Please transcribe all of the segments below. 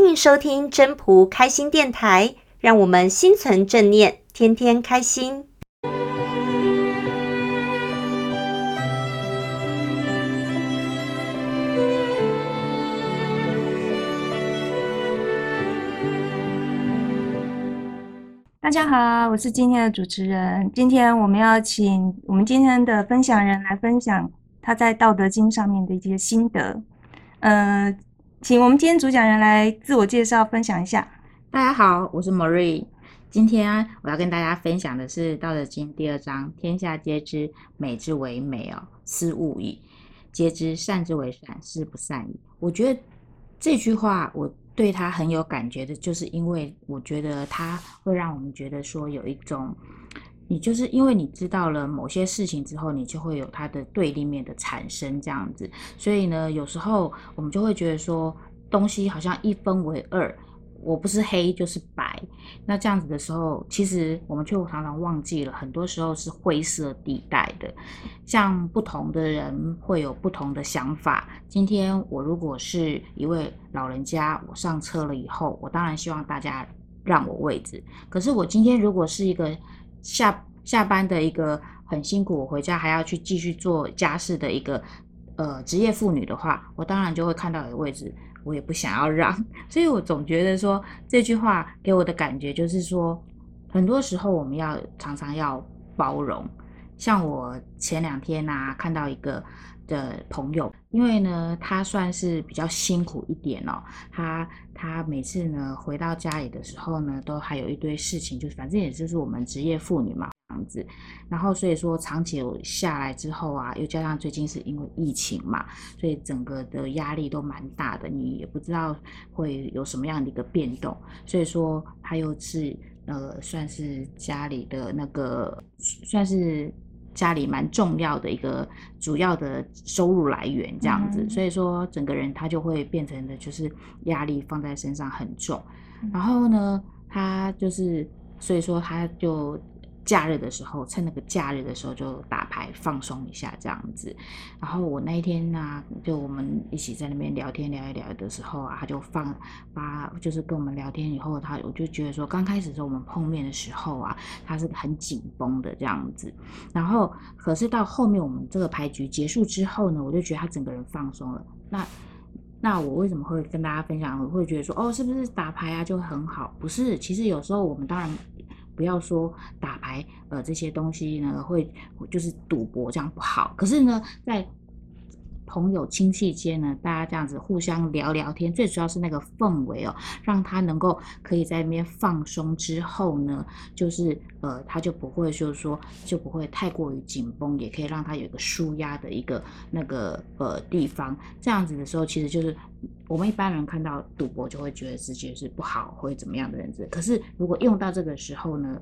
欢迎收听真朴开心电台，让我们心存正念，天天开心。大家好，我是今天的主持人。今天我们要请我们今天的分享人来分享他在《道德经》上面的一些心得。呃，请我们今天主讲人来自我介绍，分享一下。大家好，我是 Marie。今天，我要跟大家分享的是《道德经》第二章：“天下皆知美之为美哦，斯恶已；皆知善之为善，斯不善已。”我觉得这句话我。对他很有感觉的，就是因为我觉得他会让我们觉得说有一种，你就是因为你知道了某些事情之后，你就会有它的对立面的产生这样子，所以呢，有时候我们就会觉得说东西好像一分为二。我不是黑就是白，那这样子的时候，其实我们却常常忘记了，很多时候是灰色地带的。像不同的人会有不同的想法。今天我如果是一位老人家，我上车了以后，我当然希望大家让我位置。可是我今天如果是一个下下班的一个很辛苦，我回家还要去继续做家事的一个呃职业妇女的话，我当然就会看到有位置。我也不想要让，所以我总觉得说这句话给我的感觉就是说，很多时候我们要常常要包容。像我前两天呐、看到一个的朋友，因为呢，他算是比较辛苦一点哦，他他每次呢回到家里的时候呢，都还有一堆事情，就是反正也就是我们职业妇女嘛这。样子，然后所以说长期下来之后啊，又加上最近是因为疫情嘛，所以整个的压力都蛮大的，你也不知道会有什么样的一个变动，所以说他又是呃算是家里的那个算是家里蛮重要的一个主要的收入来源这样子，嗯、所以说整个人他就会变成的就是压力放在身上很重，然后呢，他就是所以说他就。假日的时候，趁那个假日的时候就打牌放松一下这样子。然后我那一天呢、就我们一起在那边聊天聊一聊的时候啊，他就放发，就是跟我们聊天以后，他我就觉得说，刚开始的时候我们碰面的时候啊，他是很紧绷的这样子。然后可是到后面我们这个牌局结束之后呢，我就觉得他整个人放松了。那那我为什么会跟大家分享？我会觉得说，哦，是不是打牌啊就很好？不是，其实有时候我们当然。不要说打牌，呃，这些东西呢，会就是赌博这样不好。可是呢，在朋友亲戚间呢，大家这样子互相聊聊天，最主要是那个氛围哦，让他能够可以在那边放松之后呢，就是呃，他就不会就是说就不会太过于紧绷，也可以让他有一个舒压的一个那个呃地方。这样子的时候，其实就是我们一般人看到赌博就会觉得自己是不好或者怎么样的人子。可是如果用到这个时候呢，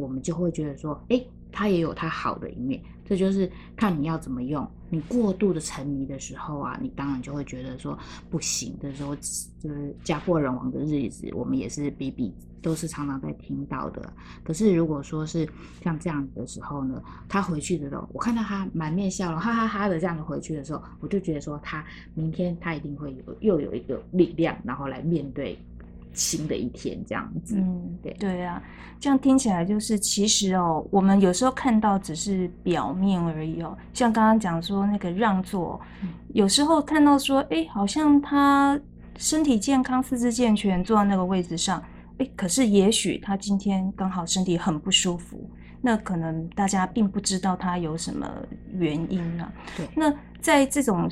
我们就会觉得说，诶。它也有它好的一面，这就是看你要怎么用。你过度的沉迷的时候啊，你当然就会觉得说不行的时候，就是家破人亡的日子，我们也是比比都是常常在听到的。可是如果说是像这样子的时候呢，他回去的时候，我看到他满面笑容，哈哈哈的这样子回去的时候，我就觉得说他明天他一定会有又有一个力量，然后来面对。新的一天这样子，嗯，对对啊，这样听起来就是其实哦，我们有时候看到只是表面而已哦。像刚刚讲说那个让座，嗯、有时候看到说，哎，好像他身体健康、四肢健全，坐在那个位置上，哎，可是也许他今天刚好身体很不舒服，那可能大家并不知道他有什么原因呢、啊。对，那在这种。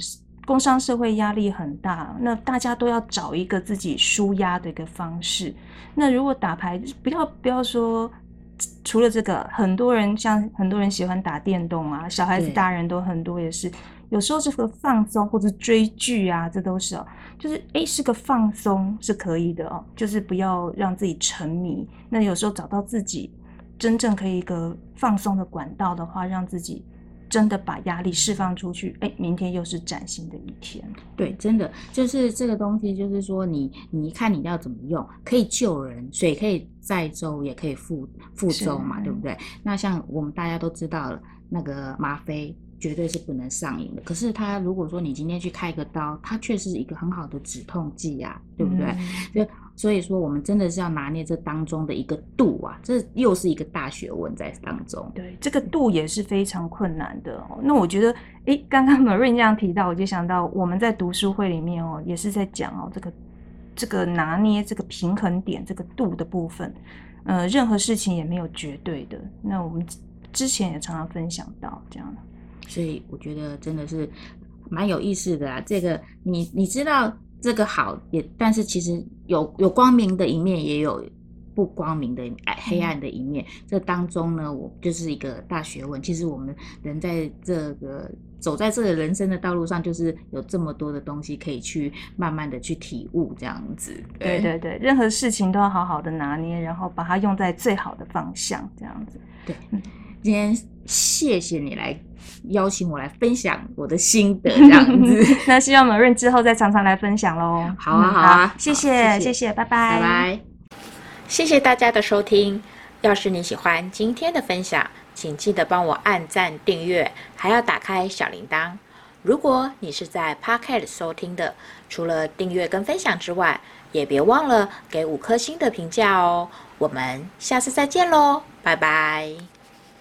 工商社会压力很大，那大家都要找一个自己舒压的一个方式。那如果打牌，不要不要说，除了这个，很多人像很多人喜欢打电动啊，小孩子、大人都很多也是。有时候这个放松或者追剧啊，这都是哦，就是诶，是个放松是可以的哦，就是不要让自己沉迷。那有时候找到自己真正可以一个放松的管道的话，让自己。真的把压力释放出去，哎，明天又是崭新的一天。对，真的就是这个东西，就是说你你看你要怎么用，可以救人，水可以载舟，也可以覆覆舟嘛，对不对？那像我们大家都知道了，那个吗啡绝对是不能上瘾的。可是它如果说你今天去开个刀，它却是一个很好的止痛剂呀，对不对？所以、嗯、所以说，我们真的是要拿捏这当中的一个度啊，这又是一个大学问在当中。对，这个度也是非常困难的。那我觉得，诶，刚刚 Marine 这样提到，我就想到我们在读书会里面哦，也是在讲哦，这个这个拿捏这个平衡点，这个度的部分。呃，任何事情也没有绝对的。那我们之前也常常分享到这样的。所以我觉得真的是蛮有意思的啊！这个你你知道这个好也，但是其实有有光明的一面，也有不光明的黑暗的一面。嗯、这当中呢，我就是一个大学问。其实我们人在这个走在这个人生的道路上，就是有这么多的东西可以去慢慢的去体悟，这样子。对对对，任何事情都要好好的拿捏，然后把它用在最好的方向，这样子。对，嗯、今天谢谢你来。邀请我来分享我的心得，这样子。那希望 Marine 之后再常常来分享喽。好啊，好啊，谢谢，谢谢，拜拜，拜拜。谢谢大家的收听。要是你喜欢今天的分享，请记得帮我按赞、订阅，还要打开小铃铛。如果你是在 Podcast 收听的，除了订阅跟分享之外，也别忘了给五颗星的评价哦。我们下次再见喽，拜拜。